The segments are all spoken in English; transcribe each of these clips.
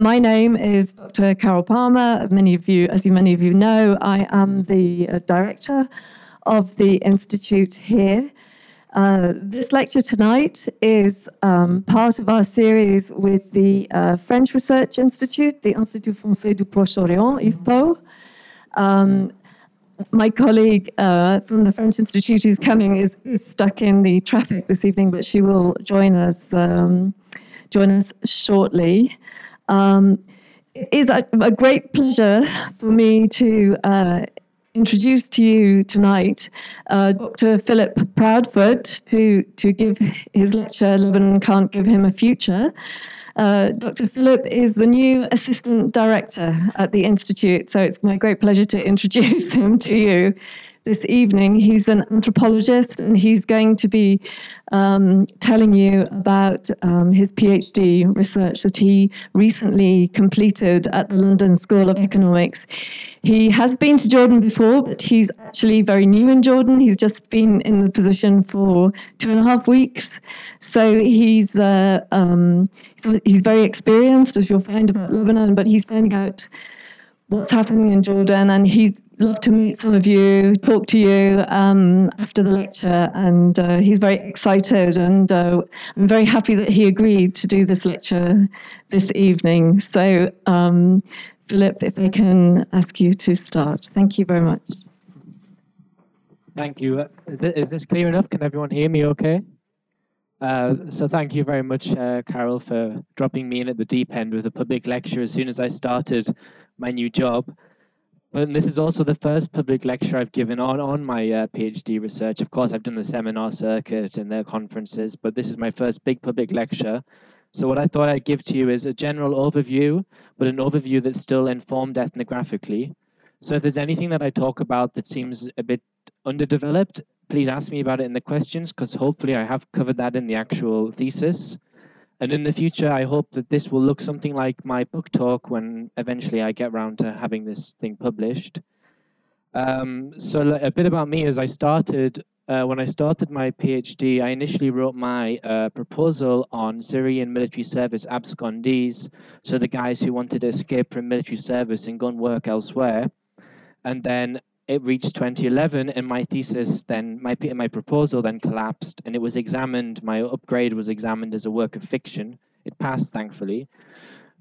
my name is Dr. Carol Palmer. Many of you, as you many of you know, I am the uh, director of the institute here. Uh, this lecture tonight is um, part of our series with the uh, French Research Institute, the Institut Français du Proche-Orient, IFPO. Um, my colleague uh, from the French Institute who's coming is, is, stuck in the traffic this evening, but she will join us um, join us shortly. Um, it is a, a, great pleasure for me to uh, introduce to you tonight uh, Dr. Philip Proudfoot to, to give his lecture, Lebanon Can't Give Him a Future. Uh, Dr. Philip is the new assistant director at the Institute, so it's my great pleasure to introduce him to you this evening. He's an anthropologist and he's going to be um, telling you about um, his PhD research that he recently completed at the London School of Economics. He has been to Jordan before, but he's actually very new in Jordan. He's just been in the position for two and a half weeks. So he's, uh, um, he's, he's very experienced, as you'll find about Lebanon, but he's finding out what's happening in Jordan, and he'd love to meet some of you, talk to you um, after the lecture, and uh, he's very excited, and uh, I'm very happy that he agreed to do this lecture this evening. So, um, Philip, if I can ask you to start. Thank you very much. Thank you. Uh, is, it, is this clear enough? Can everyone hear me okay? Uh, so thank you very much, uh, Carol, for dropping me in at the deep end with a public lecture as soon as I started my new job. But this is also the first public lecture I've given on, on my uh, PhD research. Of course, I've done the seminar circuit and the conferences, but this is my first big public lecture. So what I thought I'd give to you is a general overview, but an overview that's still informed ethnographically. So if there's anything that I talk about that seems a bit underdeveloped, please ask me about it in the questions, because hopefully I have covered that in the actual thesis. And in the future, I hope that this will look something like my book talk when eventually I get around to having this thing published. Um, so a bit about me is I started, uh, when I started my PhD, I initially wrote my uh, proposal on Syrian military service abscondees, so the guys who wanted to escape from military service and go and work elsewhere. And then it reached 2011 and my thesis then my my proposal then collapsed and it was examined my upgrade was examined as a work of fiction. It passed thankfully.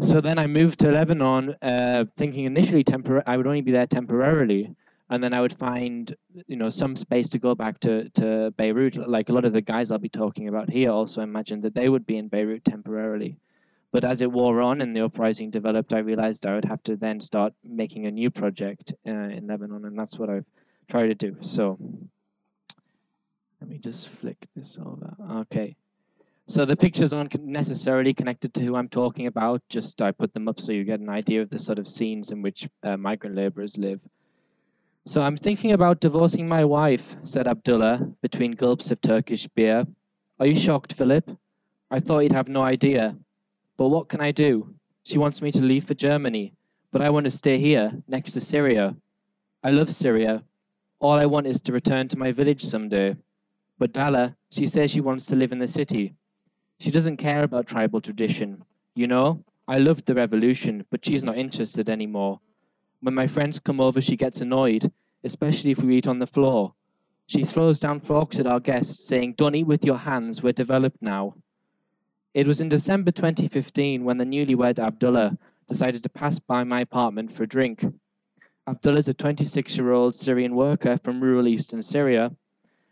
So then i moved to lebanon uh, thinking initially tempor- i would only be there temporarily. And then i would find you know some space to go back to, to beirut like a lot of the guys i'll be talking about here also imagined that they would be in beirut temporarily but as it wore on and the uprising developed, I realized I would have to then start making a new project uh, in Lebanon, and that's what I've tried to do. So let me just flick this over. Okay. So the pictures aren't necessarily connected to who I'm talking about, just I put them up so you get an idea of the sort of scenes in which uh, migrant laborers live. So I'm thinking about divorcing my wife, said Abdullah, between gulps of Turkish beer. Are you shocked, Philip? I thought you'd have no idea. But what can I do? She wants me to leave for Germany, but I want to stay here, next to Syria. I love Syria. All I want is to return to my village someday. But Dala, she says she wants to live in the city. She doesn't care about tribal tradition. You know, I loved the revolution, but she's not interested anymore. When my friends come over, she gets annoyed, especially if we eat on the floor. She throws down forks at our guests, saying, Don't eat with your hands, we're developed now. It was in December 2015 when the newlywed Abdullah decided to pass by my apartment for a drink. Abdullah is a 26 year old Syrian worker from rural eastern Syria,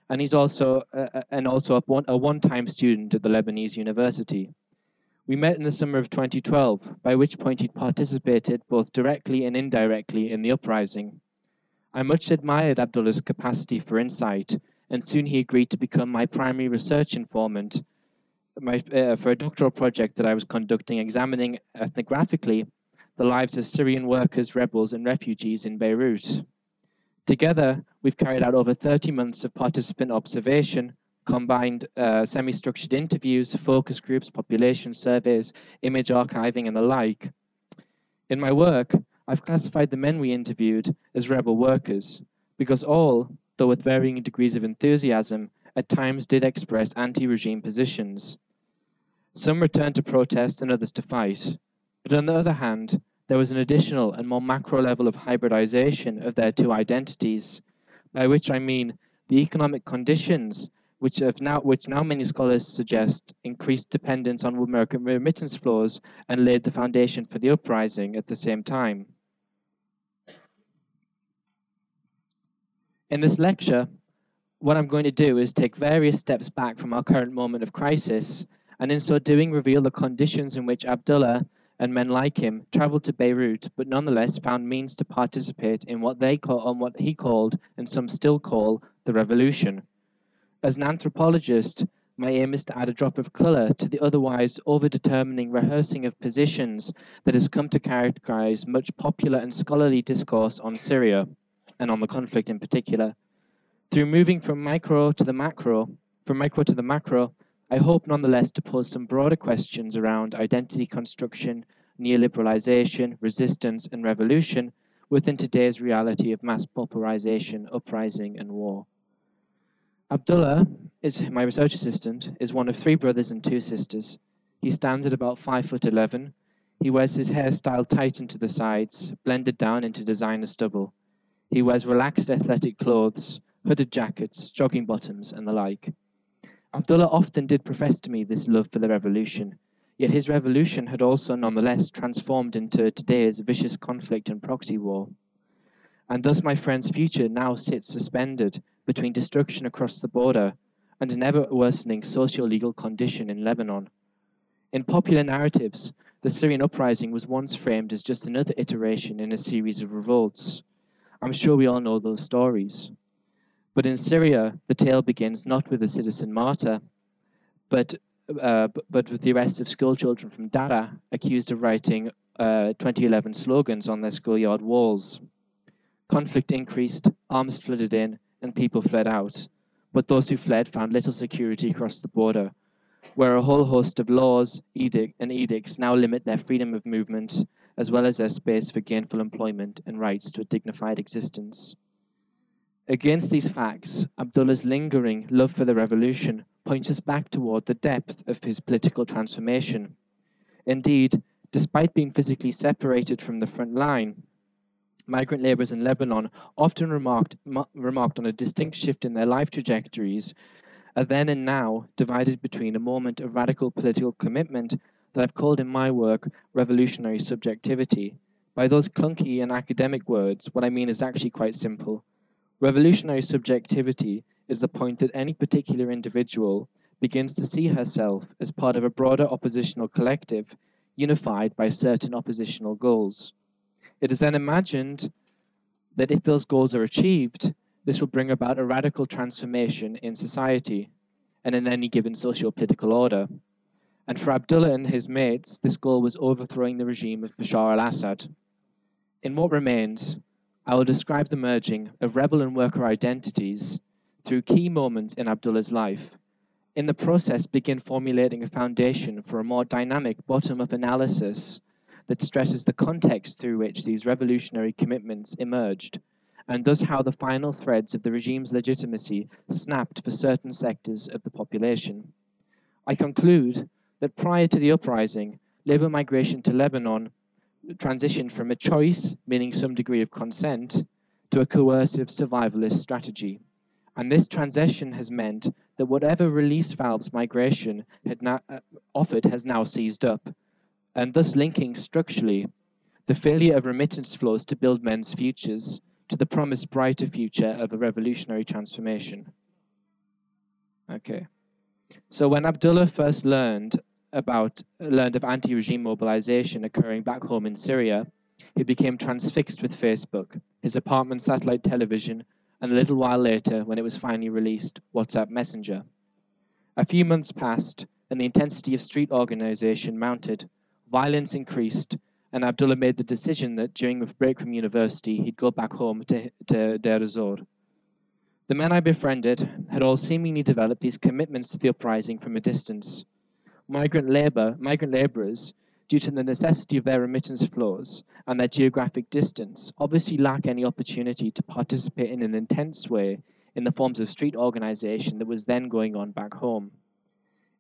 and he's also uh, and also a one time student at the Lebanese University. We met in the summer of 2012, by which point he'd participated both directly and indirectly in the uprising. I much admired Abdullah's capacity for insight, and soon he agreed to become my primary research informant my, uh, for a doctoral project that I was conducting, examining ethnographically the lives of Syrian workers, rebels, and refugees in Beirut. Together, we've carried out over 30 months of participant observation, combined uh, semi structured interviews, focus groups, population surveys, image archiving, and the like. In my work, I've classified the men we interviewed as rebel workers because all, though with varying degrees of enthusiasm, at times did express anti regime positions. Some returned to protest and others to fight. But on the other hand, there was an additional and more macro level of hybridization of their two identities, by which I mean the economic conditions which now which now many scholars suggest increased dependence on American remittance flows and laid the foundation for the uprising at the same time. In this lecture, what I'm going to do is take various steps back from our current moment of crisis, and in so doing reveal the conditions in which Abdullah and men like him traveled to Beirut, but nonetheless found means to participate in what they call on what he called, and some still call, the revolution. As an anthropologist, my aim is to add a drop of colour to the otherwise overdetermining rehearsing of positions that has come to characterize much popular and scholarly discourse on Syria, and on the conflict in particular. Through moving from micro to the macro, from micro to the macro, I hope nonetheless to pose some broader questions around identity construction, neoliberalization, resistance, and revolution within today's reality of mass pauperization, uprising, and war. Abdullah is my research assistant, is one of three brothers and two sisters. He stands at about five foot eleven. He wears his hair styled tight into the sides, blended down into designer stubble. He wears relaxed athletic clothes, hooded jackets, jogging bottoms, and the like. Abdullah often did profess to me this love for the revolution, yet his revolution had also nonetheless transformed into today's vicious conflict and proxy war. And thus my friend's future now sits suspended between destruction across the border and an ever worsening socio legal condition in Lebanon. In popular narratives, the Syrian uprising was once framed as just another iteration in a series of revolts. I'm sure we all know those stories. But in Syria, the tale begins not with a citizen martyr, but, uh, but with the arrest of schoolchildren from Dara accused of writing uh, 2011 slogans on their schoolyard walls. Conflict increased, arms flooded in, and people fled out. But those who fled found little security across the border, where a whole host of laws edict, and edicts now limit their freedom of movement, as well as their space for gainful employment and rights to a dignified existence. Against these facts, Abdullah's lingering love for the revolution points us back toward the depth of his political transformation. Indeed, despite being physically separated from the front line, migrant laborers in Lebanon often remarked, remarked on a distinct shift in their life trajectories, a then and now divided between a moment of radical political commitment that I've called in my work revolutionary subjectivity. By those clunky and academic words, what I mean is actually quite simple Revolutionary subjectivity is the point that any particular individual begins to see herself as part of a broader oppositional collective unified by certain oppositional goals. It is then imagined that if those goals are achieved, this will bring about a radical transformation in society and in any given socio political order. And for Abdullah and his mates, this goal was overthrowing the regime of Bashar al Assad. In what remains, I will describe the merging of rebel and worker identities through key moments in Abdullah's life. In the process, begin formulating a foundation for a more dynamic bottom up analysis that stresses the context through which these revolutionary commitments emerged, and thus how the final threads of the regime's legitimacy snapped for certain sectors of the population. I conclude that prior to the uprising, labor migration to Lebanon transitioned from a choice, meaning some degree of consent, to a coercive survivalist strategy. And this transition has meant that whatever release valves migration had now, uh, offered has now seized up, and thus linking structurally the failure of remittance flows to build men's futures to the promised brighter future of a revolutionary transformation. Okay. So when Abdullah first learned about uh, learned of anti-regime mobilization occurring back home in Syria, he became transfixed with Facebook, his apartment satellite television, and a little while later, when it was finally released, WhatsApp Messenger. A few months passed, and the intensity of street organization mounted, violence increased, and Abdullah made the decision that during a break from university, he'd go back home to, to Deir ez-Zor. The men I befriended had all seemingly developed these commitments to the uprising from a distance, migrant labor, migrant laborers, due to the necessity of their remittance flows and their geographic distance, obviously lack any opportunity to participate in an intense way in the forms of street organization that was then going on back home.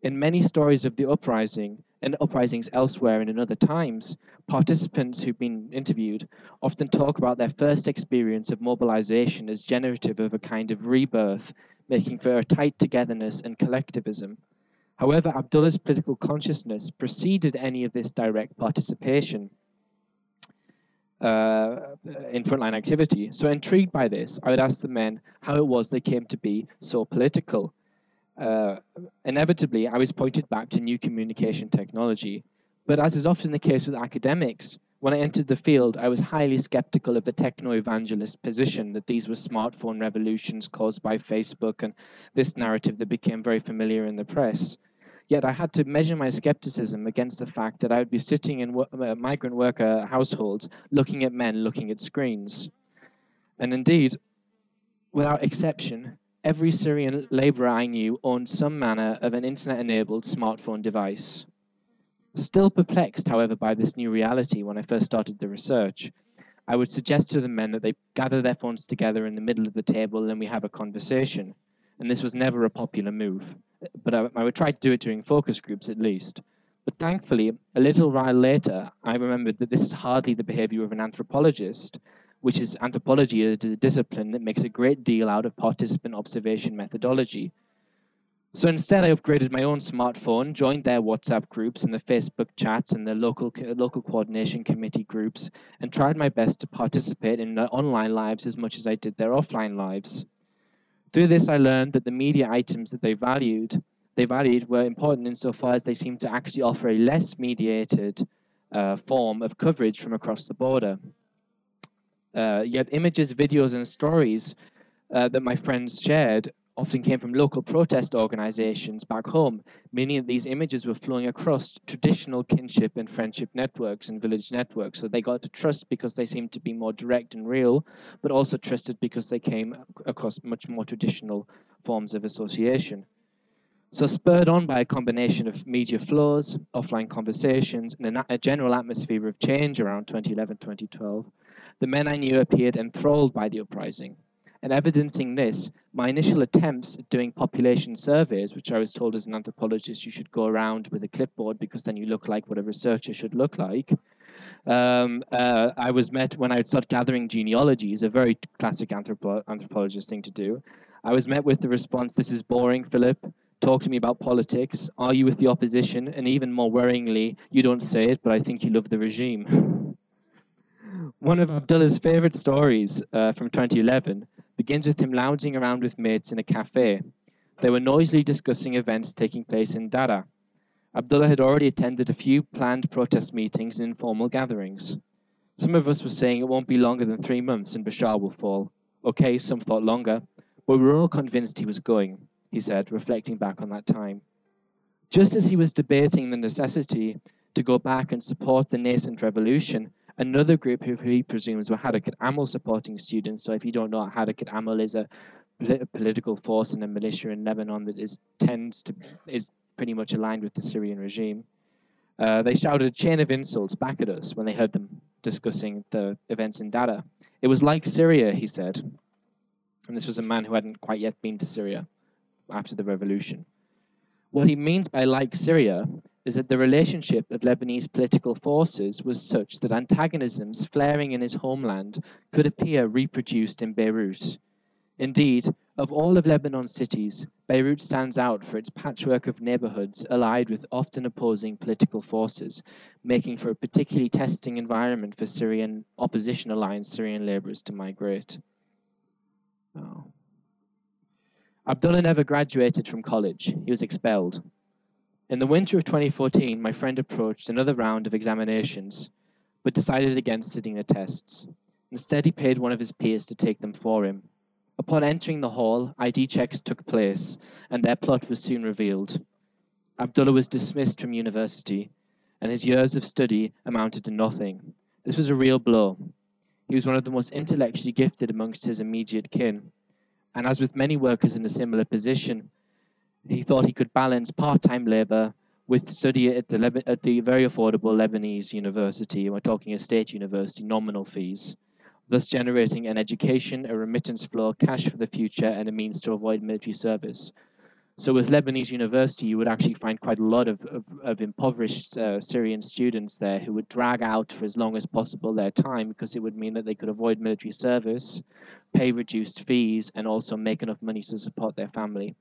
In many stories of the uprising, and uprisings elsewhere and in other times, participants who've been interviewed often talk about their first experience of mobilization as generative of a kind of rebirth, making for a tight togetherness and collectivism. However, Abdullah's political consciousness preceded any of this direct participation uh, in frontline activity. So, intrigued by this, I would ask the men how it was they came to be so political. Uh, inevitably, I was pointed back to new communication technology. But as is often the case with academics, when I entered the field, I was highly skeptical of the techno evangelist position that these were smartphone revolutions caused by Facebook and this narrative that became very familiar in the press. Yet I had to measure my skepticism against the fact that I would be sitting in uh, migrant worker households looking at men looking at screens. And indeed, without exception, every Syrian laborer I knew owned some manner of an internet enabled smartphone device. Still perplexed, however, by this new reality when I first started the research, I would suggest to the men that they gather their phones together in the middle of the table and we have a conversation. And this was never a popular move but I, I, would try to do it during focus groups at least. But thankfully, a little while later, I remembered that this is hardly the behavior of an anthropologist, which is anthropology is a discipline that makes a great deal out of participant observation methodology. So instead, I upgraded my own smartphone, joined their WhatsApp groups and the Facebook chats and the local local coordination committee groups, and tried my best to participate in their online lives as much as I did their offline lives. Through this, I learned that the media items that they valued, they valued were important insofar as they seemed to actually offer a less mediated uh, form of coverage from across the border. Uh, yet images, videos, and stories uh, that my friends shared often came from local protest organizations back home, meaning that these images were flowing across traditional kinship and friendship networks and village networks. So they got to trust because they seemed to be more direct and real, but also trusted because they came across much more traditional forms of association. So, spurred on by a combination of media flows, offline conversations, and a, general atmosphere of change around 2011 2012, the men I knew appeared enthralled by the uprising and evidencing this, my initial attempts at doing population surveys, which I was told as an anthropologist you should go around with a clipboard because then you look like what a researcher should look like. Um, uh, I was met when I would start gathering genealogies, a very classic anthropo- anthropologist thing to do. I was met with the response, This is boring, Philip. Talk to me about politics. Are you with the opposition? And even more worryingly, you don't say it, but I think you love the regime. One of Abdullah's favorite stories uh, from 2011 begins with him lounging around with mates in a cafe. They were noisily discussing events taking place in Dara. Abdullah had already attended a few planned protest meetings and informal gatherings. Some of us were saying it won't be longer than three months and Bashar will fall. Okay, some thought longer, but we were all convinced he was going, he said, reflecting back on that time. Just as he was debating the necessity to go back and support the nascent revolution, Another group who he presumes were Harakat Amal supporting students. So if you don't know, Harakat Amal is a political force and a militia in Lebanon that is tends to is pretty much aligned with the Syrian regime. Uh, they shouted a chain of insults back at us when they heard them discussing the events in Dara. It was like Syria, he said. And this was a man who hadn't quite yet been to Syria after the revolution. What he means by like Syria is that the relationship of Lebanese political forces was such that antagonisms flaring in his homeland could appear reproduced in Beirut. Indeed, of all of Lebanon's cities, Beirut stands out for its patchwork of neighborhoods allied with often opposing political forces, making for a particularly testing environment for Syrian opposition alliance Syrian laborers to migrate. Oh. Abdullah never graduated from college. He was expelled. In the winter of 2014, my friend approached another round of examinations, but decided against sitting the tests. Instead, he paid one of his peers to take them for him. Upon entering the hall, ID checks took place, and their plot was soon revealed. Abdullah was dismissed from university, and his years of study amounted to nothing. This was a real blow. He was one of the most intellectually gifted amongst his immediate kin, and as with many workers in a similar position, he thought he could balance part-time labor with study at the, at the very affordable Lebanese university. We're talking a state university, nominal fees, thus generating an education, a remittance flow, cash for the future, and a means to avoid military service. So with Lebanese University, you would actually find quite a lot of, of, of impoverished uh, Syrian students there who would drag out for as long as possible their time because it would mean that they could avoid military service, pay reduced fees, and also make enough money to support their family.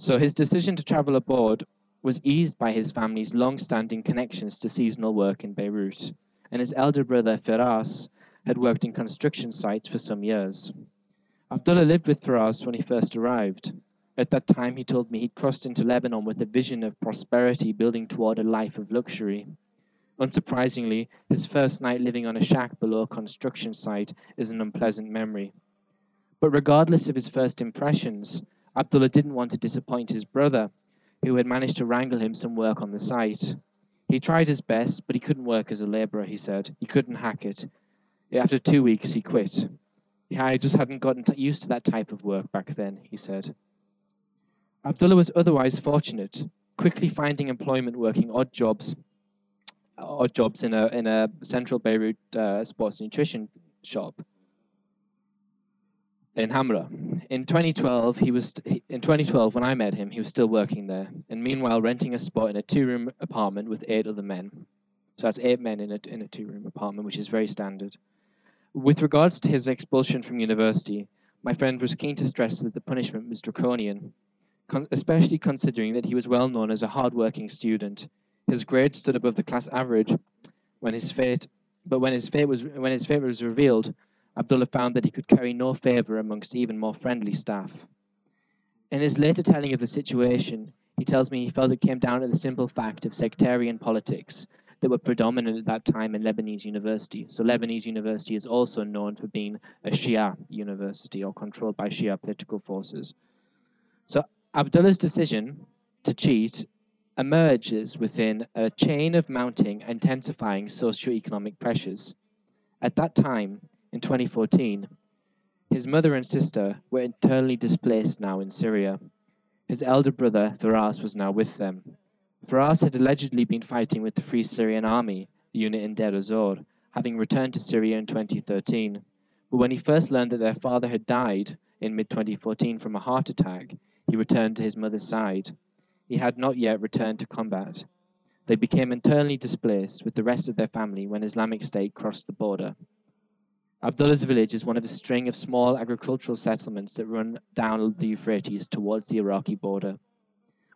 So his decision to travel abroad was eased by his family's long-standing connections to seasonal work in Beirut, and his elder brother Firas had worked in construction sites for some years. Abdullah lived with Firas when he first arrived. At that time, he told me he'd crossed into Lebanon with a vision of prosperity building toward a life of luxury. Unsurprisingly, his first night living on a shack below a construction site is an unpleasant memory. But regardless of his first impressions, Abdullah didn't want to disappoint his brother, who had managed to wrangle him some work on the site. He tried his best, but he couldn't work as a laborer, he said. He couldn't hack it. After two weeks, he quit. I just hadn't gotten used to that type of work back then, he said. Abdullah was otherwise fortunate, quickly finding employment working odd jobs, odd jobs in a in a central Beirut uh, sports nutrition shop in Hamra. In 2012, he was in 2012 when I met him, he was still working there, and meanwhile renting a spot in a two-room apartment with eight other men. So that's eight men in a in a two-room apartment, which is very standard. With regards to his expulsion from university, my friend was keen to stress that the punishment was draconian con- especially considering that he was well known as a hard-working student. His grades stood above the class average when his fate, but when his fate was when his fate was revealed, Abdullah found that he could carry no favor amongst even more friendly staff. In his later telling of the situation, he tells me he felt it came down to the simple fact of sectarian politics that were predominant at that time in Lebanese university. So Lebanese university is also known for being a Shia university or controlled by Shia political forces. So Abdullah's decision to cheat emerges within a chain of mounting, intensifying socio-economic pressures. At that time, in 2014, his mother and sister were internally displaced now in Syria. His elder brother, Firas, was now with them. Firas had allegedly been fighting with the Free Syrian Army, the unit in Deir ez-Zor, having returned to Syria in 2013. But when he first learned that their father had died in mid 2014 from a heart attack, he returned to his mother's side. He had not yet returned to combat. They became internally displaced with the rest of their family when Islamic State crossed the border. Abdullah's village is one of a string of small agricultural settlements that run down the Euphrates towards the Iraqi border.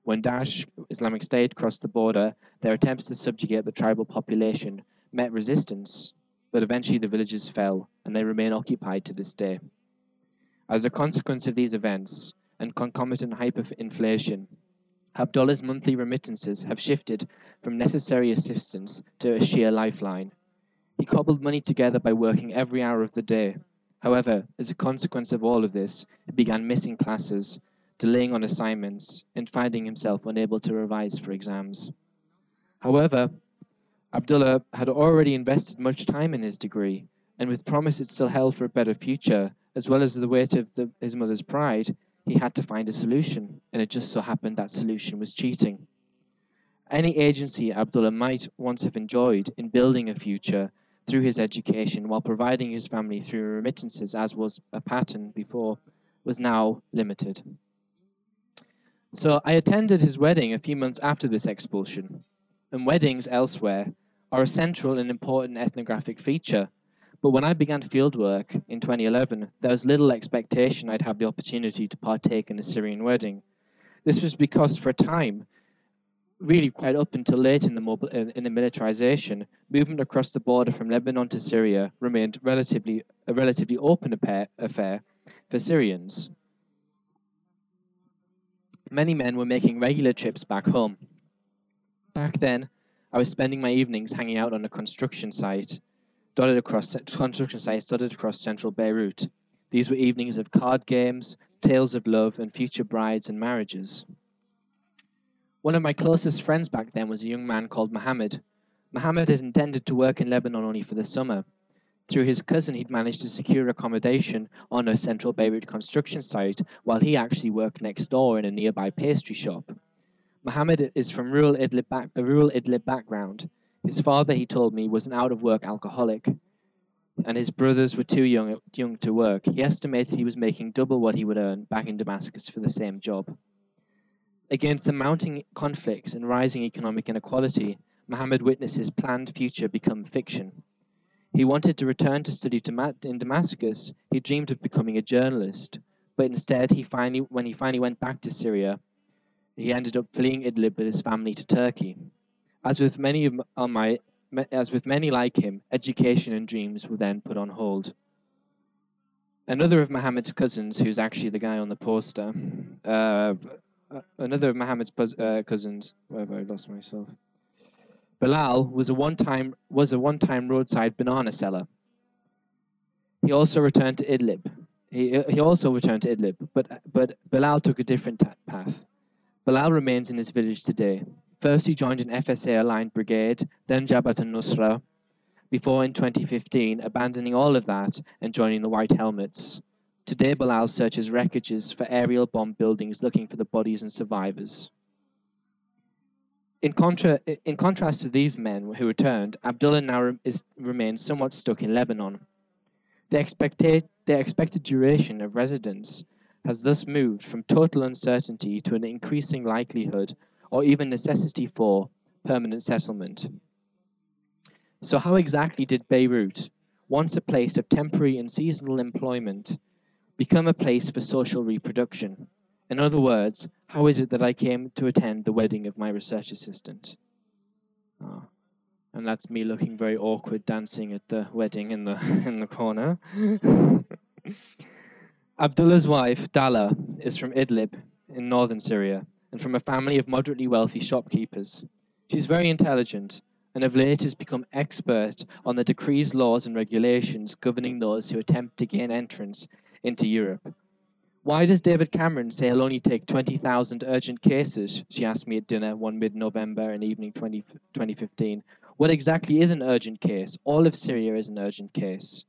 When Daesh Islamic State crossed the border, their attempts to subjugate the tribal population met resistance, but eventually the villages fell and they remain occupied to this day. As a consequence of these events, and concomitant hyperinflation, Abdullah's monthly remittances have shifted from necessary assistance to a sheer lifeline. He cobbled money together by working every hour of the day. However, as a consequence of all of this, he began missing classes, delaying on assignments, and finding himself unable to revise for exams. However, Abdullah had already invested much time in his degree, and with promise it still held for a better future, as well as the weight of the, his mother's pride, he had to find a solution, and it just so happened that solution was cheating. Any agency Abdullah might once have enjoyed in building a future through his education while providing his family through remittances, as was a pattern before, was now limited. So I attended his wedding a few months after this expulsion, and weddings elsewhere are a central and important ethnographic feature but when I began fieldwork in 2011, there was little expectation I'd have the opportunity to partake in a Syrian wedding. This was because, for a time, really quite up until late in the, mobil- in the militarization, movement across the border from Lebanon to Syria remained relatively a relatively open affair for Syrians. Many men were making regular trips back home. Back then, I was spending my evenings hanging out on a construction site dotted across construction sites dotted across central Beirut. These were evenings of card games, tales of love, and future brides and marriages. One of my closest friends back then was a young man called Mohammed. Mohammed had intended to work in Lebanon only for the summer. Through his cousin, he'd managed to secure accommodation on a central Beirut construction site, while he actually worked next door in a nearby pastry shop. Mohammed is from rural Idlib back, a rural Idlib background. His father, he told me, was an out of work alcoholic, and his brothers were too young, young to work. He estimated he was making double what he would earn back in Damascus for the same job. Against the mounting conflicts and rising economic inequality, Muhammad witnessed his planned future become fiction. He wanted to return to study in Damascus. He dreamed of becoming a journalist, but instead, he finally, when he finally went back to Syria, he ended up fleeing Idlib with his family to Turkey. As with many of my, as with many like him, education and dreams were then put on hold. Another of Muhammad's cousins, who's actually the guy on the poster, uh, another of Muhammad's uh, cousins, have I lost myself? Bilal was a one-time was a one-time roadside banana seller. He also returned to Idlib. He, he also returned to Idlib, but but Bilal took a different path. Bilal remains in his village today. First, he joined an FSA aligned brigade, then Jabhat al-Nusra, before in 2015 abandoning all of that and joining the White Helmets. Today, Bilal searches wreckages for aerial bomb buildings looking for the bodies and survivors. In, contra- in contrast to these men who returned, Abdullah now is, remains somewhat stuck in Lebanon. The, expecta- the expected duration of residence has thus moved from total uncertainty to an increasing likelihood or even necessity for permanent settlement. So, how exactly did Beirut, once a place of temporary and seasonal employment, become a place for social reproduction? In other words, how is it that I came to attend the wedding of my research assistant? Oh, and that's me looking very awkward dancing at the wedding in the in the corner. Abdullah's wife, Dala, is from Idlib in northern Syria and from a family of moderately wealthy shopkeepers. She's very intelligent and of late has become expert on the decrees, laws, and regulations governing those who attempt to gain entrance into Europe. Why does David Cameron say he'll only take 20,000 urgent cases? She asked me at dinner one mid November in evening 20, 2015. What exactly is an urgent case? All of Syria is an urgent case.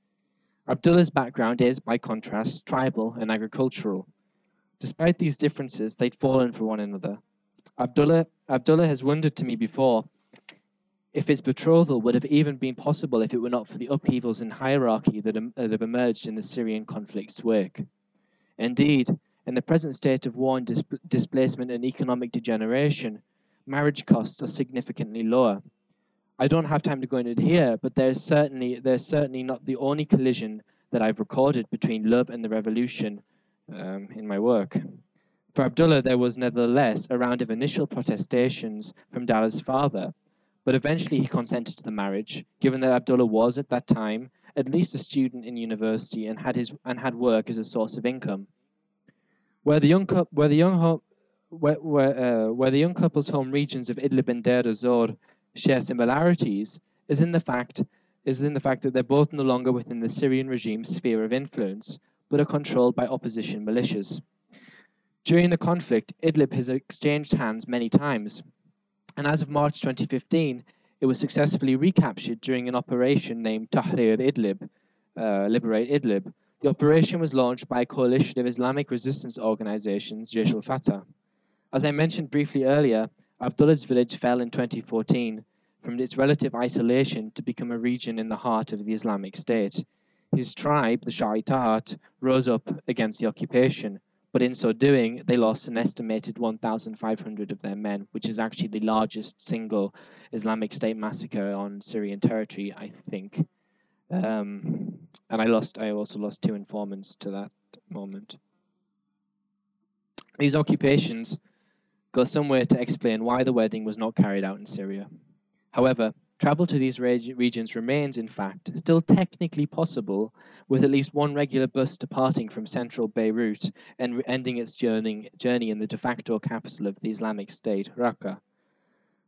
Abdullah's background is, by contrast, tribal and agricultural. Despite these differences, they'd fallen for one another. Abdullah, Abdullah has wondered to me before if his betrothal would have even been possible if it were not for the upheavals in hierarchy that, that have emerged in the Syrian conflict's wake. Indeed, in the present state of war and dis- displacement and economic degeneration, marriage costs are significantly lower. I don't have time to go into here, but there's certainly there's certainly not the only collision that I've recorded between love and the revolution um, in my work. For Abdullah, there was nevertheless a round of initial protestations from Dala's father, but eventually he consented to the marriage, given that Abdullah was at that time at least a student in university and had his and had work as a source of income. Where the young where the young where where, uh, where the young couple's home regions of Idlib and Deir ez-Zor share similarities is in the fact is in the fact that they're both no longer within the Syrian regime's sphere of influence, but are controlled by opposition militias. During the conflict, Idlib has exchanged hands many times, and as of March 2015, it was successfully recaptured during an operation named Tahrir Idlib, uh, Liberate Idlib. The operation was launched by a coalition of Islamic resistance organizations, Jaish al-Fatah. As I mentioned briefly earlier, Abdullah's village fell in 2014 from its relative isolation to become a region in the heart of the Islamic State. His tribe, the Sha'itat, rose up against the occupation, but in so doing, they lost an estimated 1,500 of their men, which is actually the largest single Islamic State massacre on Syrian territory, I think. Um, and I lost. I also lost two informants to that moment. These occupations go some way to explain why the wedding was not carried out in Syria. However, Travel to these regions remains, in fact, still technically possible, with at least one regular bus departing from central Beirut and ending its journey, journey in the de facto capital of the Islamic State, Raqqa.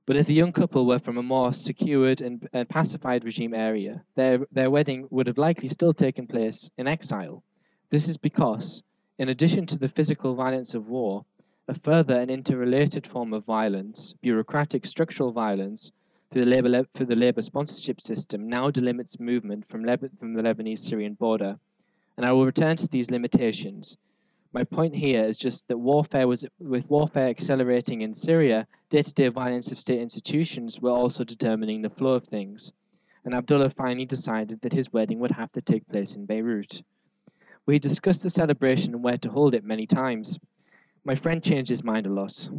But if the young couple were from a more secured and, and pacified regime area, their, their wedding would have likely still taken place in exile. This is because, in addition to the physical violence of war, a further and interrelated form of violence, bureaucratic structural violence, through the labor, through the labor sponsorship system now delimits movement from, from the Lebanese Syrian border. And I will return to these limitations. My point here is just that warfare was, with warfare accelerating in Syria, day to day violence of state institutions were also determining the flow of things. And Abdullah finally decided that his wedding would have to take place in Beirut. We discussed the celebration and where to hold it many times. My friend changed his mind a lot.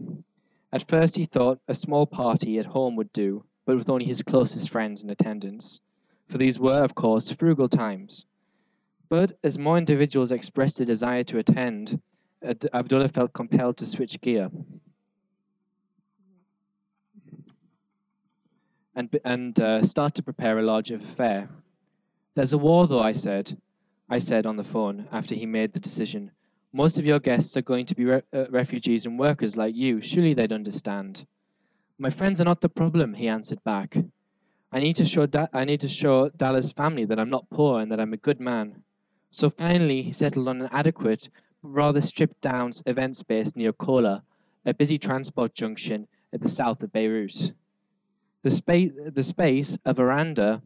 At first, he thought a small party at home would do, but with only his closest friends in attendance, for these were, of course, frugal times. But as more individuals expressed a desire to attend, Abdullah felt compelled to switch gear. And, and uh, start to prepare a larger affair. There's a war, though, I said. I said on the phone after he made the decision. Most of your guests are going to be re- uh, refugees and workers like you. Surely they'd understand. My friends are not the problem, he answered back. I need to show da- I need to show Dala's family that I'm not poor and that I'm a good man. So finally, he settled on an adequate, but rather stripped down event space near Kola, a busy transport junction at the south of Beirut. The, spa- the space, a veranda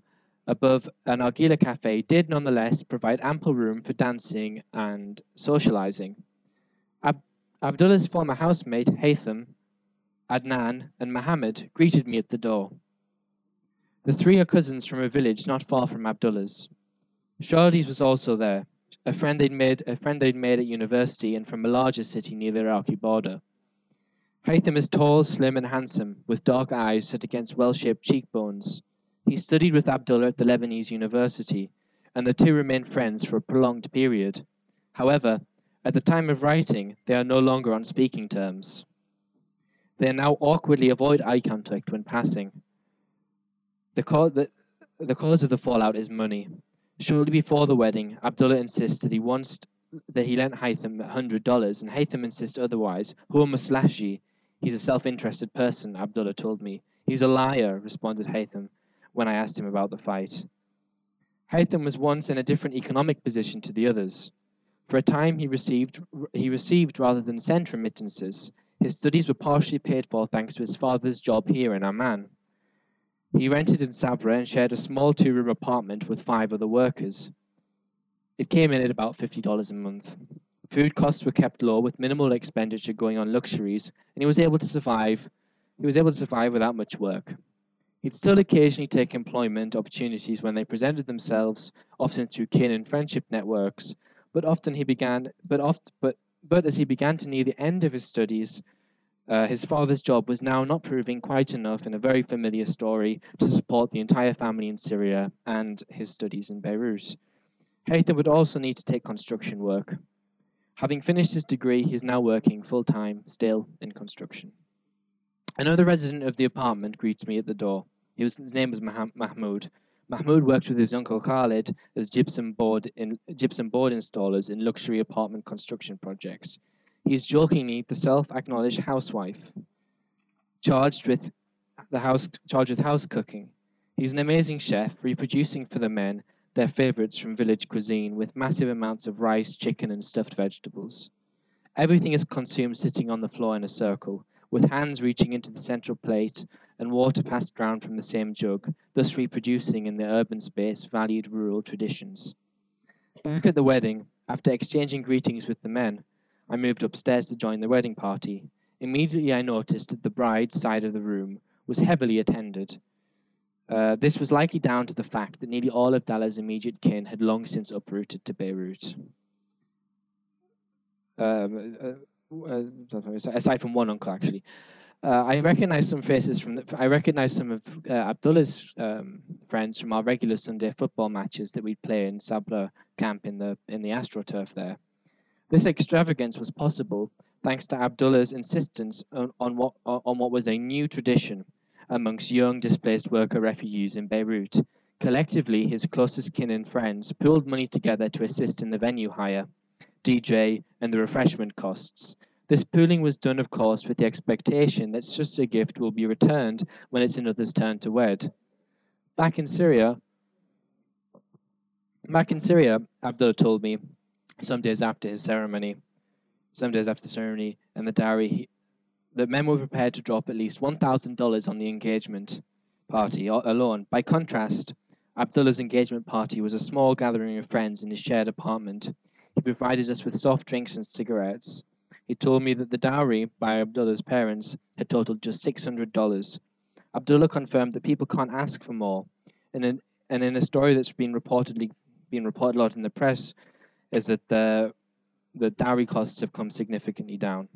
above an Argila cafe, did nonetheless provide ample room for dancing and socializing. Ab- Abdullah's former housemate, Haytham, Adnan, and Mohammed greeted me at the door. The three are cousins from a village not far from Abdullah's. Shadi's was also there, a friend they'd made a friend they'd made at university and from a larger city near the Iraqi border. Haytham is tall, slim, and handsome, with dark eyes set against well-shaped cheekbones. He studied with Abdullah at the Lebanese University, and the two remained friends for a prolonged period. However, at the time of writing, they are no longer on speaking terms. They now awkwardly avoid eye contact when passing. The, cause, the, the cause of the fallout is money. Shortly before the wedding, Abdullah insists that he wants that he lent Haytham $100, and Haytham insists otherwise. Who Huwa Maslashi, he's a self-interested person, Abdullah told me. He's a liar, responded Haytham when I asked him about the fight. Haytham was once in a different economic position to the others. For a time, he received, he received rather than sent remittances. His studies were partially paid for thanks to his father's job here in Amman. He rented in Sabra and shared a small two room apartment with five other workers. It came in at about $50 a month. Food costs were kept low with minimal expenditure going on luxuries, and he was able to survive. He was able to survive without much work. He'd still occasionally take employment opportunities when they presented themselves, often through kin and friendship networks, but often he began but oft but but as he began to near the end of his studies, uh, his father's job was now not proving quite enough in a very familiar story to support the entire family in Syria and his studies in Beirut. Haytham would also need to take construction work. Having finished his degree, he is now working full time, still in construction. Another resident of the apartment greets me at the door. His name was Mahmoud. Mahmoud worked with his uncle Khalid as gypsum board in gypsum board installers in luxury apartment construction projects. He is jokingly the self-acknowledged housewife, charged with the house charged with house cooking. He's an amazing chef, reproducing for the men their favorites from village cuisine with massive amounts of rice, chicken, and stuffed vegetables. Everything is consumed sitting on the floor in a circle, with hands reaching into the central plate and water passed round from the same jug, thus reproducing in the urban space valued rural traditions. Back at the wedding, after exchanging greetings with the men, I moved upstairs to join the wedding party. Immediately I noticed that the bride's side of the room was heavily attended. Uh, this was likely down to the fact that nearly all of Dala's immediate kin had long since uprooted to Beirut. Um, uh, uh, aside from one uncle actually. Uh, I recognize some faces from. The, I recognize some of uh, Abdullah's um, friends from our regular Sunday football matches that we'd play in Sabra camp in the in the AstroTurf there. This extravagance was possible thanks to Abdullah's insistence on, on what on what was a new tradition amongst young displaced worker refugees in Beirut. Collectively, his closest kin and friends pooled money together to assist in the venue hire DJ, and the refreshment costs. This pooling was done, of course, with the expectation that such a gift will be returned when it's another's turn to wed. Back in Syria, back in Syria, Abdullah told me, some days after his ceremony, some days after the ceremony and the dowry, he, that men were prepared to drop at least $1,000 on the engagement party alone. By contrast, Abdullah's engagement party was a small gathering of friends in his shared apartment. He provided us with soft drinks and cigarettes. He told me that the dowry by Abdullah's parents had totaled just $600. Abdullah confirmed that people can't ask for more. And in, and in a story that's been reportedly been reported a lot in the press, is that the the dowry costs have come significantly down.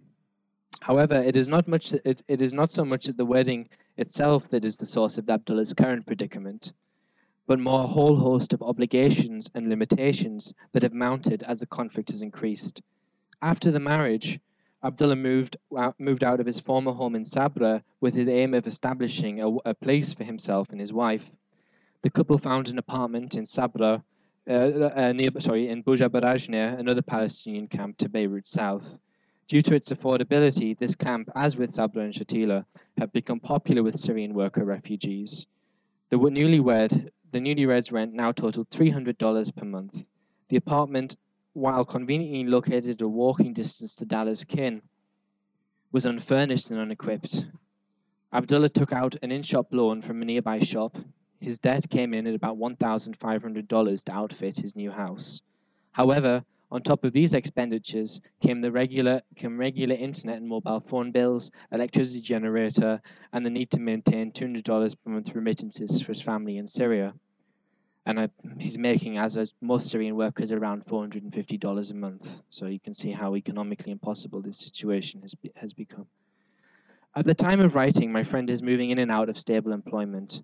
However, it is not much. It, it is not so much at the wedding itself that is the source of Abdullah's current predicament, but more a whole host of obligations and limitations that have mounted as the conflict has increased. After the marriage, Abdullah moved out, moved out of his former home in Sabra with the aim of establishing a, a place for himself and his wife. The couple found an apartment in Sabra, uh, uh, near, sorry, in Burj al-Barajneh, another Palestinian camp to Beirut south. Due to its affordability, this camp, as with Sabra and Shatila, have become popular with Syrian worker refugees. The newlywed, the newlyweds rent now totaled $300 per month. The apartment, while conveniently located a walking distance to Dala's kin, was unfurnished and unequipped. Abdullah took out an in-shop loan from a nearby shop. His debt came in at about $1,500 to outfit his new house. However, on top of these expenditures came the regular came regular internet and mobile phone bills, electricity generator, and the need to maintain $200 per month remittances for his family in Syria. And uh, he's making, as a most Syrian workers, around $450 a month. So you can see how economically impossible this situation has, has become. At the time of writing, my friend is moving in and out of stable employment.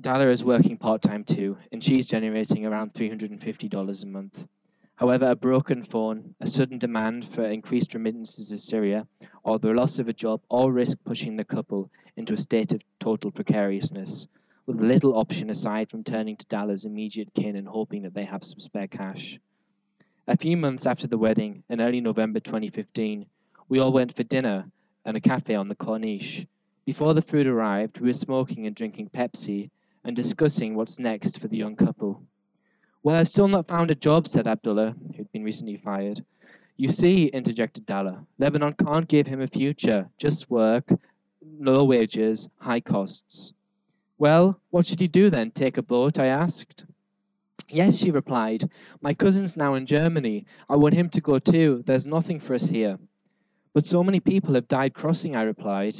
Dala is working part time too, and she's generating around $350 a month. However, a broken phone, a sudden demand for increased remittances to Syria, or the loss of a job all risk pushing the couple into a state of total precariousness, with little option aside from turning to Dala's immediate kin and hoping that they have some spare cash. A few months after the wedding, in early November 2015, we all went for dinner at a cafe on the Corniche. Before the food arrived, we were smoking and drinking Pepsi and discussing what's next for the young couple. Well, I've still not found a job, said Abdullah, who'd been recently fired. You see, interjected Dala, Lebanon can't give him a future, just work, low wages, high costs. Well, what should he do then? Take a boat? I asked. Yes, she replied. My cousin's now in Germany. I want him to go too. There's nothing for us here. But so many people have died crossing, I replied.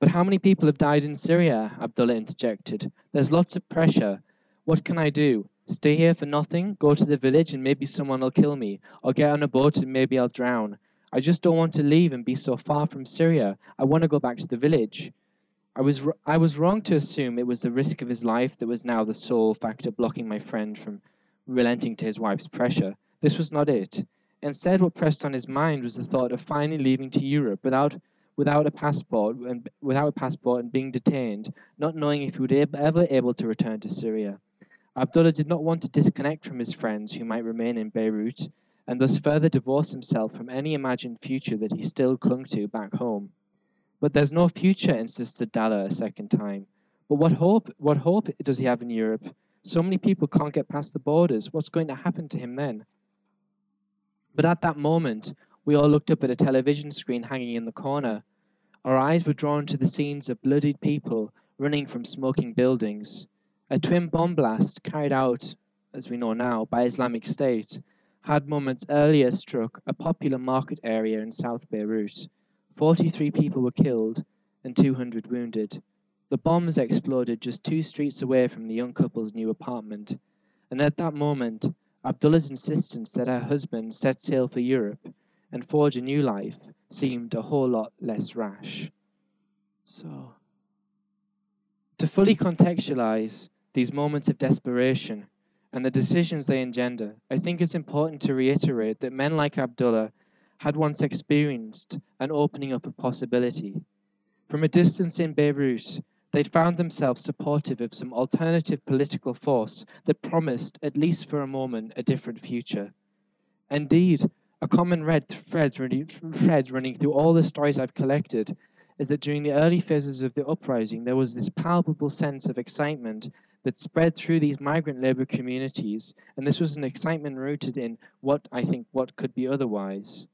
But how many people have died in Syria? Abdullah interjected. There's lots of pressure. What can I do? Stay here for nothing, go to the village and maybe someone will kill me, or get on a boat and maybe I'll drown. I just don't want to leave and be so far from Syria. I want to go back to the village. I was, I was wrong to assume it was the risk of his life that was now the sole factor blocking my friend from relenting to his wife's pressure. This was not it. Instead, what pressed on his mind was the thought of finally leaving to Europe without, without a passport and without a passport and being detained, not knowing if he would ever able to return to Syria. Abdullah did not want to disconnect from his friends who might remain in Beirut, and thus further divorce himself from any imagined future that he still clung to back home. But there's no future, insisted Dala a second time. But what hope what hope does he have in Europe? So many people can't get past the borders. What's going to happen to him then? But at that moment, we all looked up at a television screen hanging in the corner. Our eyes were drawn to the scenes of bloodied people running from smoking buildings. A twin bomb blast carried out, as we know now, by Islamic State had moments earlier struck a popular market area in South Beirut. 43 people were killed and 200 wounded. The bombs exploded just two streets away from the young couple's new apartment, and at that moment, Abdullah's insistence that her husband set sail for Europe and forge a new life seemed a whole lot less rash. So, to fully contextualize these moments of desperation, and the decisions they engender, I think it's important to reiterate that men like Abdullah had once experienced an opening up of possibility. From a distance in Beirut, they'd found themselves supportive of some alternative political force that promised, at least for a moment, a different future. Indeed, a common red thread running, thread running through all the stories I've collected is that during the early phases of the uprising, there was this palpable sense of excitement that spread through these migrant labor communities, and this was an excitement rooted in what I think what could be otherwise.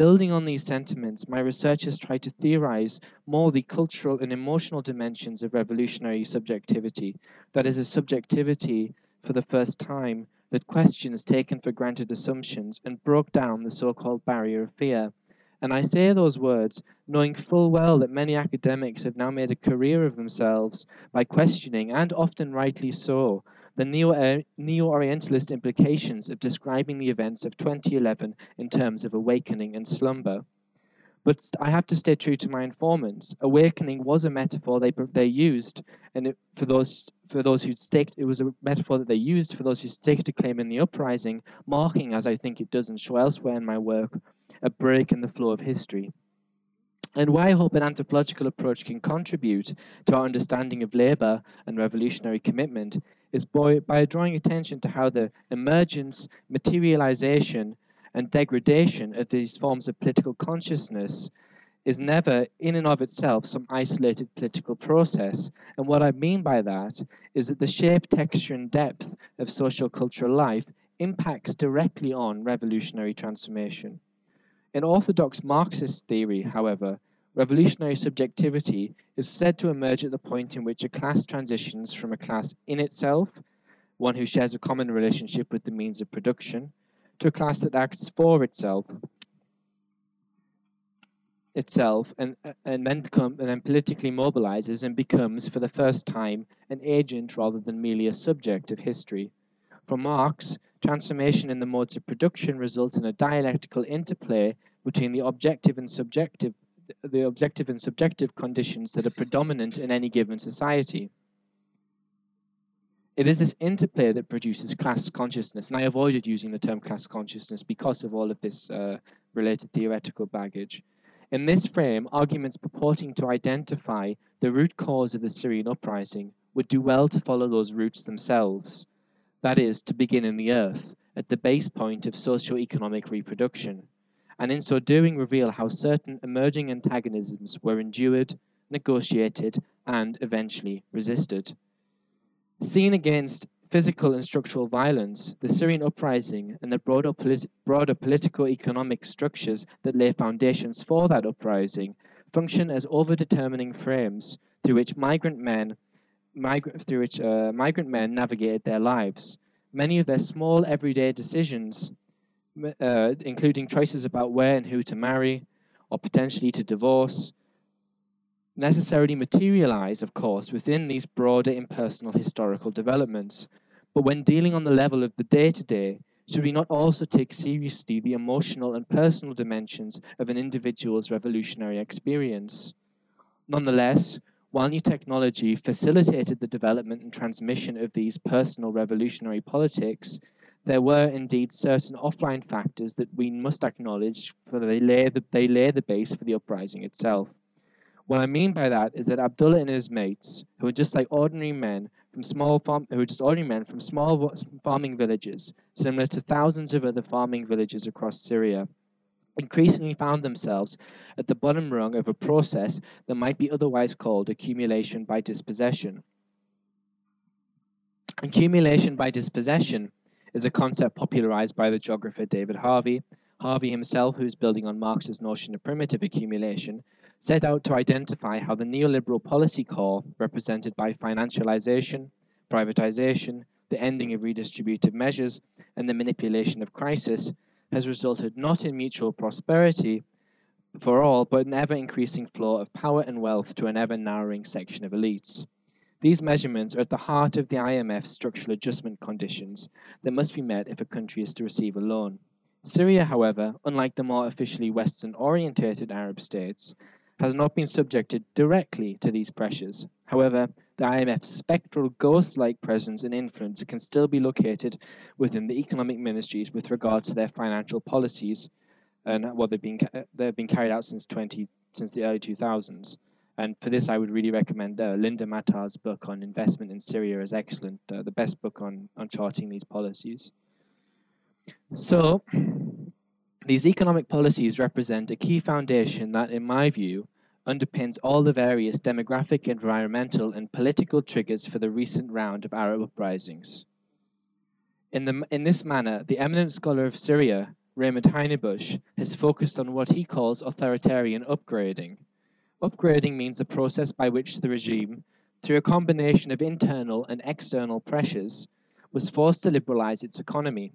Building on these sentiments, my researchers tried to theorize more the cultural and emotional dimensions of revolutionary subjectivity, that is, a subjectivity for the first time that questions taken for granted assumptions and broke down the so called barrier of fear. And I say those words knowing full well that many academics have now made a career of themselves by questioning, and often rightly so, the neo uh, Orientalist implications of describing the events of 2011 in terms of awakening and slumber. But I have to stay true to my informants. Awakening was a metaphor they they used, and it, for those for those who staked, it was a metaphor that they used for those who staked a claim in the uprising, marking, as I think it doesn't show elsewhere in my work, a break in the flow of history. And why I hope an anthropological approach can contribute to our understanding of labour and revolutionary commitment is by, by drawing attention to how the emergence, materialization, and degradation of these forms of political consciousness is never, in and of itself, some isolated political process. And what I mean by that is that the shape, texture, and depth of social cultural life impacts directly on revolutionary transformation. In orthodox Marxist theory, however, revolutionary subjectivity is said to emerge at the point in which a class transitions from a class in itself, one who shares a common relationship with the means of production, to a class that acts for itself, itself and and then become and then politically mobilizes and becomes for the first time an agent rather than merely a subject of history. For Marx, transformation in the modes of production result in a dialectical interplay between the objective and subjective the objective and subjective conditions that are predominant in any given society. It is this interplay that produces class consciousness, and I avoided using the term class consciousness because of all of this uh, related theoretical baggage. In this frame, arguments purporting to identify the root cause of the Syrian uprising would do well to follow those roots themselves that is, to begin in the earth, at the base point of socio-economic reproduction, and in so doing reveal how certain emerging antagonisms were endured, negotiated, and eventually resisted. Seen against physical and structural violence, the Syrian uprising and the broader, polit- broader politico-economic structures that lay foundations for that uprising function as over-determining frames through which migrant men migrant through which uh, migrant men navigated their lives. Many of their small everyday decisions, uh, including choices about where and who to marry, or potentially to divorce, necessarily materialize, of course, within these broader impersonal historical developments. But when dealing on the level of the day to day, should we not also take seriously the emotional and personal dimensions of an individual's revolutionary experience? Nonetheless, while new technology facilitated the development and transmission of these personal revolutionary politics, there were indeed certain offline factors that we must acknowledge, for they lay the, they lay the base for the uprising itself. What I mean by that is that Abdullah and his mates, who were just like ordinary men from small farm, who were just ordinary men from small farming villages, similar to thousands of other farming villages across Syria, increasingly found themselves at the bottom rung of a process that might be otherwise called accumulation by dispossession. Accumulation by dispossession is a concept popularized by the geographer David Harvey. Harvey himself, who's building on Marx's notion of primitive accumulation, set out to identify how the neoliberal policy core, represented by financialization, privatization, the ending of redistributive measures, and the manipulation of crisis, has resulted not in mutual prosperity for all, but an ever increasing flow of power and wealth to an ever narrowing section of elites. These measurements are at the heart of the IMF's structural adjustment conditions that must be met if a country is to receive a loan. Syria, however, unlike the more officially Western orientated Arab states, has not been subjected directly to these pressures. However, the IMF's spectral ghost like presence and influence can still be located within the economic ministries with regards to their financial policies and what they've been they've been carried out since 20 since the early 2000s. And for this, I would really recommend uh, Linda Matar's book on investment in Syria is excellent, uh, the best book on, on charting these policies. So, these economic policies represent a key foundation that, in my view, underpins all the various demographic, environmental, and political triggers for the recent round of Arab uprisings. In, the, in this manner, the eminent scholar of Syria, Raymond Hinnebusch, has focused on what he calls authoritarian upgrading. Upgrading means the process by which the regime, through a combination of internal and external pressures, was forced to liberalize its economy.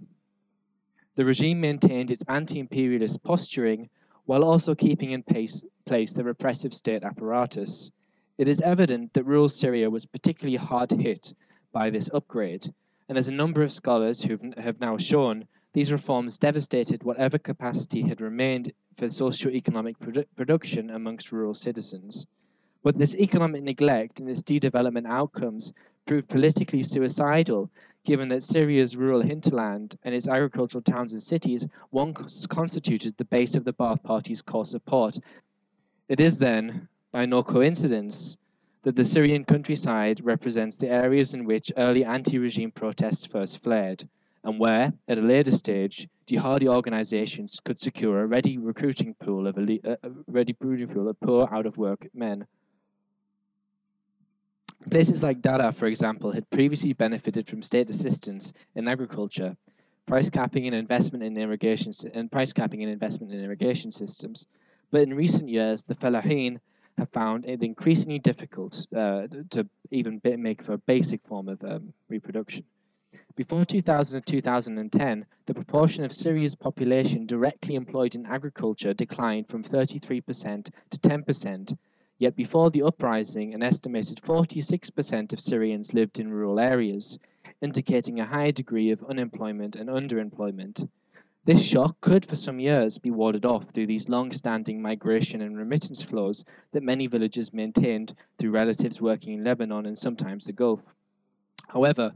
The regime maintained its anti imperialist posturing while also keeping in pace, place the repressive state apparatus. It is evident that rural Syria was particularly hard hit by this upgrade, and as a number of scholars who have now shown, These reforms devastated whatever capacity had remained for socio-economic produ- production amongst rural citizens. But this economic neglect and its de-development outcomes proved politically suicidal, given that Syria's rural hinterland and its agricultural towns and cities once constituted the base of the Ba'ath Party's core support. It is then, by no coincidence, that the Syrian countryside represents the areas in which early anti-regime protests first flared and where, at a later stage, jihadi organizations could secure a ready recruiting pool of elite, uh, ready recruiting pool of poor, out-of-work men. Places like Dara, for example, had previously benefited from state assistance in agriculture, price capping and investment in irrigation and price capping and investment in irrigation systems. But in recent years, the Falahin have found it increasingly difficult uh, to even make for a basic form of um, reproduction. Before 2000 and 2010, the proportion of Syria's population directly employed in agriculture declined from 33% to 10%, yet before the uprising, an estimated 46% of Syrians lived in rural areas, indicating a high degree of unemployment and underemployment. This shock could, for some years, be warded off through these long standing migration and remittance flows that many villages maintained through relatives working in Lebanon and sometimes the Gulf. However,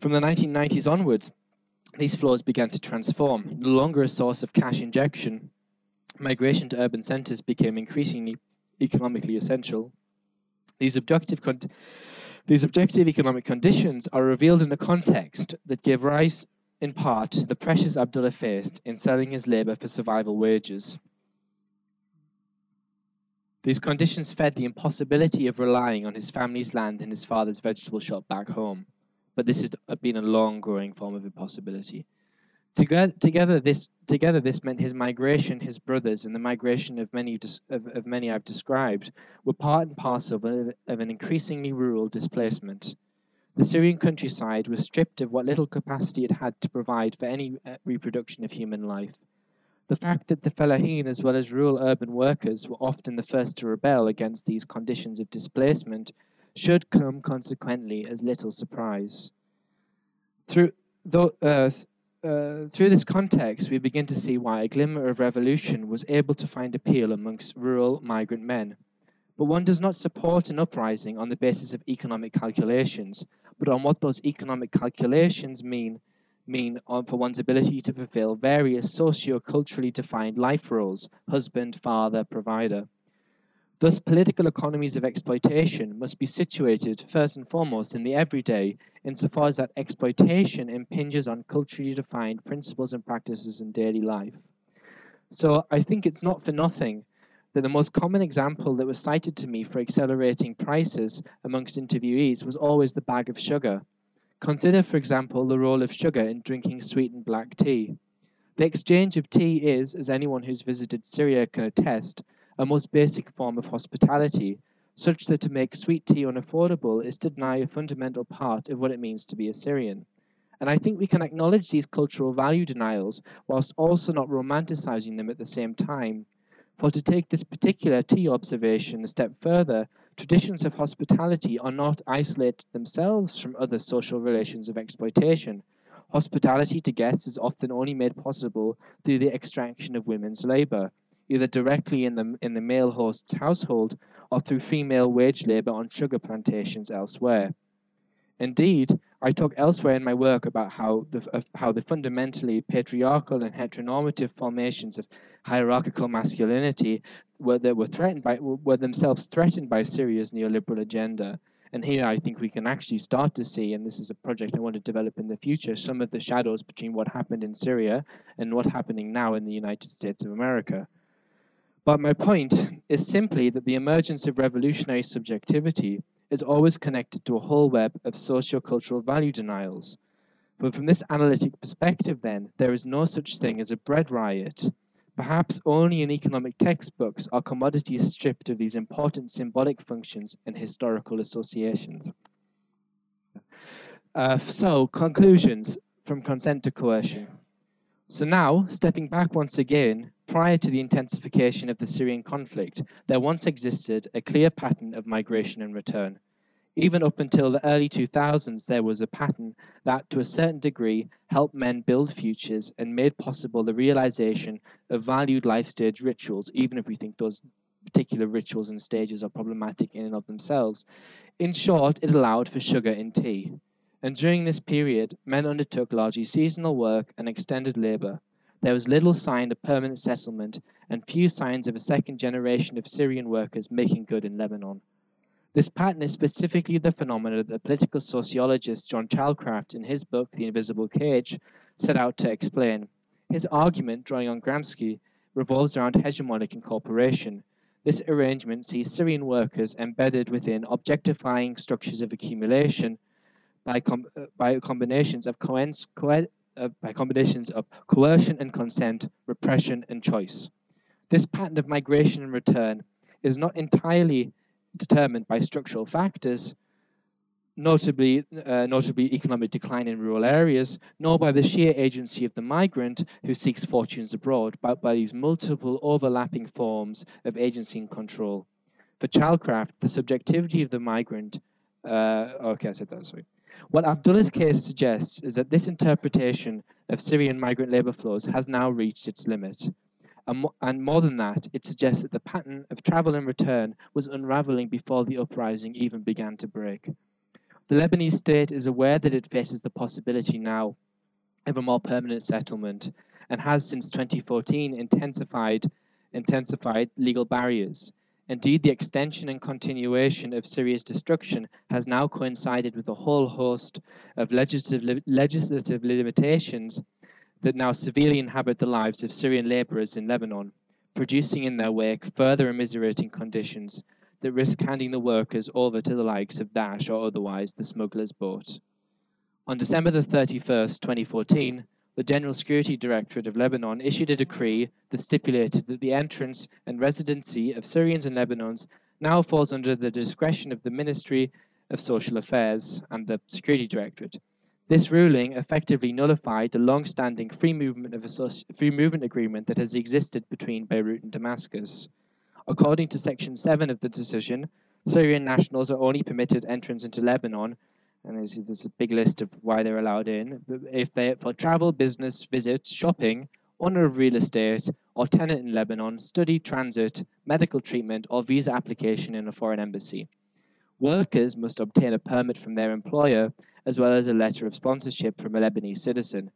from the 1990s onwards, these flows began to transform. No longer a source of cash injection, migration to urban centers became increasingly economically essential. These objective, these objective economic conditions are revealed in a context that gave rise, in part, to the pressures Abdullah faced in selling his labor for survival wages. These conditions fed the impossibility of relying on his family's land and his father's vegetable shop back home but this has been a long growing form of impossibility. Together, together, this together this meant his migration, his brothers, and the migration of many of, of many I've described were part and parcel of, of an increasingly rural displacement. The Syrian countryside was stripped of what little capacity it had to provide for any uh, reproduction of human life. The fact that the Falahin, as well as rural urban workers, were often the first to rebel against these conditions of displacement should come consequently as little surprise. Through, uh, uh, through this context, we begin to see why a glimmer of revolution was able to find appeal amongst rural migrant men. But one does not support an uprising on the basis of economic calculations, but on what those economic calculations mean mean for one's ability to fulfill various socio-culturally defined life roles, husband, father, provider. Thus, political economies of exploitation must be situated first and foremost in the everyday, insofar as that exploitation impinges on culturally defined principles and practices in daily life. So I think it's not for nothing that the most common example that was cited to me for accelerating prices amongst interviewees was always the bag of sugar. Consider, for example, the role of sugar in drinking sweetened black tea. The exchange of tea is, as anyone who's visited Syria can attest, a most basic form of hospitality, such that to make sweet tea unaffordable is to deny a fundamental part of what it means to be a Syrian. And I think we can acknowledge these cultural value denials whilst also not romanticizing them at the same time. For to take this particular tea observation a step further, traditions of hospitality are not isolated themselves from other social relations of exploitation. Hospitality to guests is often only made possible through the extraction of women's labor, either directly in the, in the male host's household or through female wage labor on sugar plantations elsewhere. Indeed, I talk elsewhere in my work about how the, how the fundamentally patriarchal and heteronormative formations of hierarchical masculinity were, that were threatened by were themselves threatened by Syria's neoliberal agenda. And here I think we can actually start to see, and this is a project I want to develop in the future, some of the shadows between what happened in Syria and what's happening now in the United States of America. But my point is simply that the emergence of revolutionary subjectivity is always connected to a whole web of socio-cultural value denials. But from this analytic perspective, then, there is no such thing as a bread riot. Perhaps only in economic textbooks are commodities stripped of these important symbolic functions and historical associations. Uh, so, conclusions from consent to coercion. So now, stepping back once again, Prior to the intensification of the Syrian conflict, there once existed a clear pattern of migration and return. Even up until the early 2000s, there was a pattern that, to a certain degree, helped men build futures and made possible the realization of valued life stage rituals, even if we think those particular rituals and stages are problematic in and of themselves. In short, it allowed for sugar in tea. And during this period, men undertook largely seasonal work and extended labor. There was little sign of permanent settlement and few signs of a second generation of Syrian workers making good in Lebanon. This pattern is specifically the phenomenon that political sociologist John Chalcraft, in his book The Invisible Cage, set out to explain. His argument, drawing on Gramsci, revolves around hegemonic incorporation, this arrangement sees Syrian workers embedded within objectifying structures of accumulation by, com uh, by combinations of co uh, by combinations of coercion and consent, repression and choice. This pattern of migration and return is not entirely determined by structural factors, notably, uh, notably economic decline in rural areas, nor by the sheer agency of the migrant who seeks fortunes abroad, but by these multiple overlapping forms of agency and control. For Chalcraft, the subjectivity of the migrant, uh, okay, I said that, sorry. What Abdullah's case suggests is that this interpretation of Syrian migrant labor flows has now reached its limit. And, and more than that, it suggests that the pattern of travel and return was unraveling before the uprising even began to break. The Lebanese state is aware that it faces the possibility now of a more permanent settlement and has since 2014 intensified intensified legal barriers. Indeed, the extension and continuation of Syria's destruction has now coincided with a whole host of legislative, legislative limitations that now severely inhabit the lives of Syrian laborers in Lebanon, producing in their wake further immiserating conditions that risk handing the workers over to the likes of Daesh or otherwise the smugglers' boat. On December the 31st, 2014, the General Security Directorate of Lebanon issued a decree that stipulated that the entrance and residency of Syrians in Lebanon now falls under the discretion of the Ministry of Social Affairs and the Security Directorate. This ruling effectively nullified the long-standing free movement free movement agreement that has existed between Beirut and Damascus. According to Section 7 of the decision, Syrian nationals are only permitted entrance into Lebanon, and there's, there's a big list of why they're allowed in, But if they for travel, business, visits, shopping, owner of real estate, or tenant in Lebanon, study, transit, medical treatment, or visa application in a foreign embassy. Workers must obtain a permit from their employer, as well as a letter of sponsorship from a Lebanese citizen.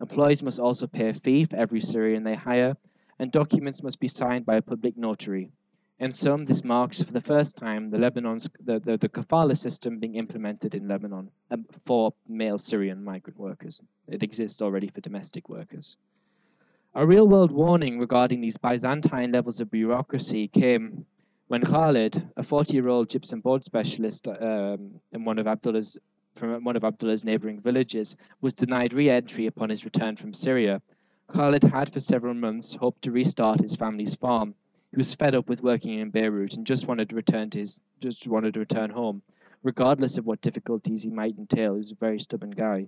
Employees must also pay a fee for every Syrian they hire, and documents must be signed by a public notary. In sum, this marks for the first time the Lebanon's the, the, the kafala system being implemented in Lebanon um, for male Syrian migrant workers. It exists already for domestic workers. A real world warning regarding these Byzantine levels of bureaucracy came when Khalid, a 40 year old gypsum board specialist um, in one of Abdullah's, from one of Abdullah's neighboring villages, was denied re entry upon his return from Syria. Khalid had for several months hoped to restart his family's farm he was fed up with working in Beirut and just wanted to return to his just wanted to return home, regardless of what difficulties he might entail. He was a very stubborn guy.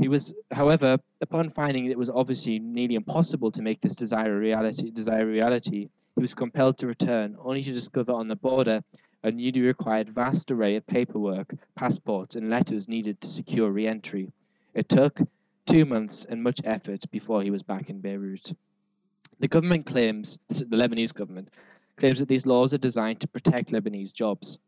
He was, however, upon finding it was obviously nearly impossible to make this desire a reality, desire a reality, he was compelled to return, only to discover on the border a newly required vast array of paperwork, passports, and letters needed to secure re-entry. It took two months and much effort before he was back in Beirut. The government claims, the Lebanese government, claims that these laws are designed to protect Lebanese jobs.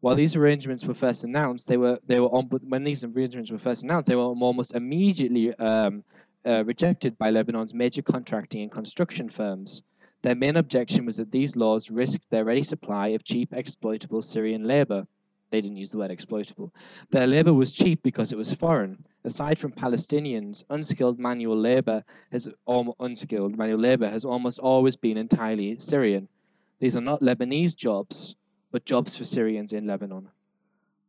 While these arrangements were first announced, they were they were on, when these arrangements were first announced, they were almost immediately um, uh, rejected by Lebanon's major contracting and construction firms. Their main objection was that these laws risked their ready supply of cheap, exploitable Syrian labor, they didn't use the word exploitable. Their labor was cheap because it was foreign. Aside from Palestinians, unskilled manual labor has unskilled manual labor has almost always been entirely Syrian. These are not Lebanese jobs, but jobs for Syrians in Lebanon.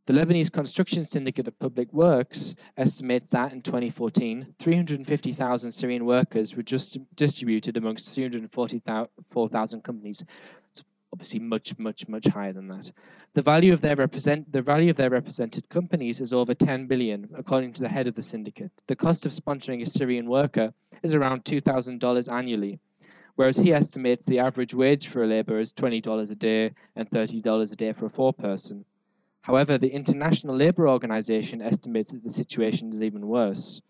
The Lebanese Construction Syndicate of Public Works estimates that in 2014, 350,000 Syrian workers were just distributed amongst 344,000 companies, obviously much, much, much higher than that. The value of their represent the value of their represented companies is over 10 billion, according to the head of the syndicate. The cost of sponsoring a Syrian worker is around $2,000 annually, whereas he estimates the average wage for a laborer is $20 a day and $30 a day for a four-person. However, the International Labour Organization estimates that the situation is even worse,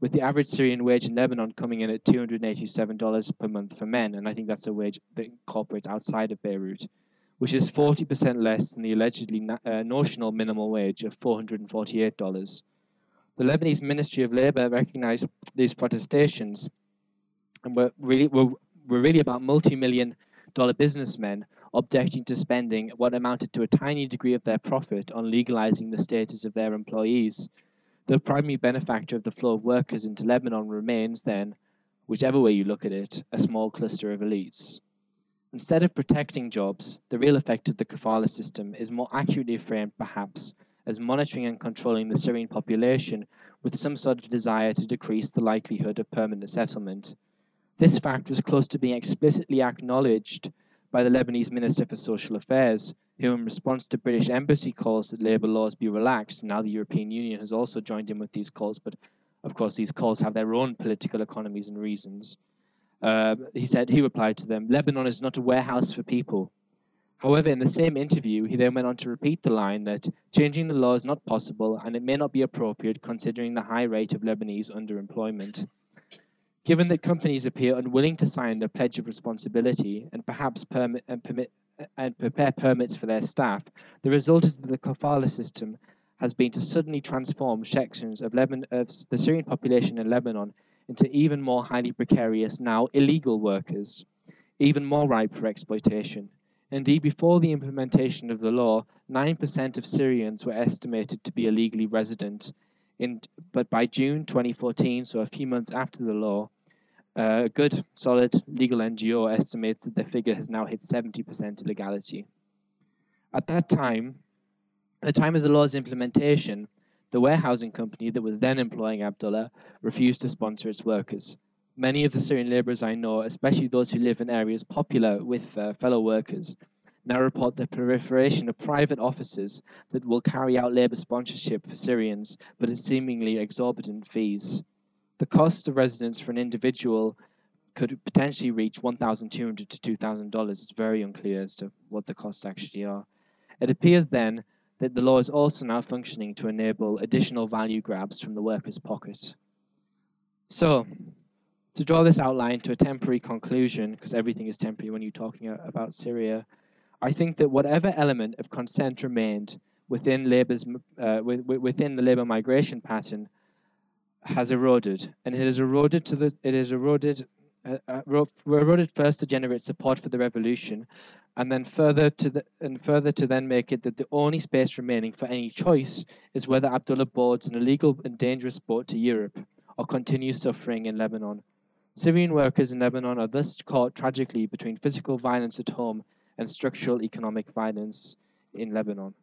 with the average Syrian wage in Lebanon coming in at $287 per month for men, and I think that's a wage that incorporates outside of Beirut, which is 40% less than the allegedly uh, notional minimum wage of $448. The Lebanese Ministry of Labour recognized these protestations and were really, were, were really about multi million dollar businessmen objecting to spending what amounted to a tiny degree of their profit on legalizing the status of their employees. The primary benefactor of the flow of workers into Lebanon remains, then, whichever way you look at it, a small cluster of elites. Instead of protecting jobs, the real effect of the kafala system is more accurately framed, perhaps, as monitoring and controlling the Syrian population with some sort of desire to decrease the likelihood of permanent settlement. This fact was close to being explicitly acknowledged by the Lebanese Minister for Social Affairs, who, in response to British embassy calls that labour laws be relaxed, now the European Union has also joined in with these calls, but of course these calls have their own political economies and reasons. Uh, he said, he replied to them, Lebanon is not a warehouse for people. However, in the same interview, he then went on to repeat the line that changing the law is not possible and it may not be appropriate considering the high rate of Lebanese underemployment. Given that companies appear unwilling to sign the pledge of responsibility and perhaps permit and permit and prepare permits for their staff, the result is that the kafala system has been to suddenly transform sections of, Lebanon, of the Syrian population in Lebanon into even more highly precarious, now illegal workers, even more ripe for exploitation. Indeed, before the implementation of the law, 9% of Syrians were estimated to be illegally resident, in, but by June 2014, so a few months after the law, uh, a good, solid legal NGO estimates that the figure has now hit 70% illegality. At that time, at the time of the law's implementation, the warehousing company that was then employing Abdullah refused to sponsor its workers. Many of the Syrian laborers I know, especially those who live in areas popular with uh, fellow workers, now report the proliferation of private offices that will carry out labor sponsorship for Syrians, but at seemingly exorbitant fees. The cost of residence for an individual could potentially reach 1,200 to $2,000. It's very unclear as to what the costs actually are. It appears then that the law is also now functioning to enable additional value grabs from the worker's pocket. So, to draw this outline to a temporary conclusion, because everything is temporary when you're talking about Syria, I think that whatever element of consent remained within labor's uh, within the labor migration pattern has eroded, and it has eroded to the it has eroded uh, uh, eroded first to generate support for the revolution, and then further to the and further to then make it that the only space remaining for any choice is whether Abdullah boards an illegal and dangerous boat to Europe or continues suffering in Lebanon. Syrian workers in Lebanon are thus caught tragically between physical violence at home and structural economic violence in Lebanon.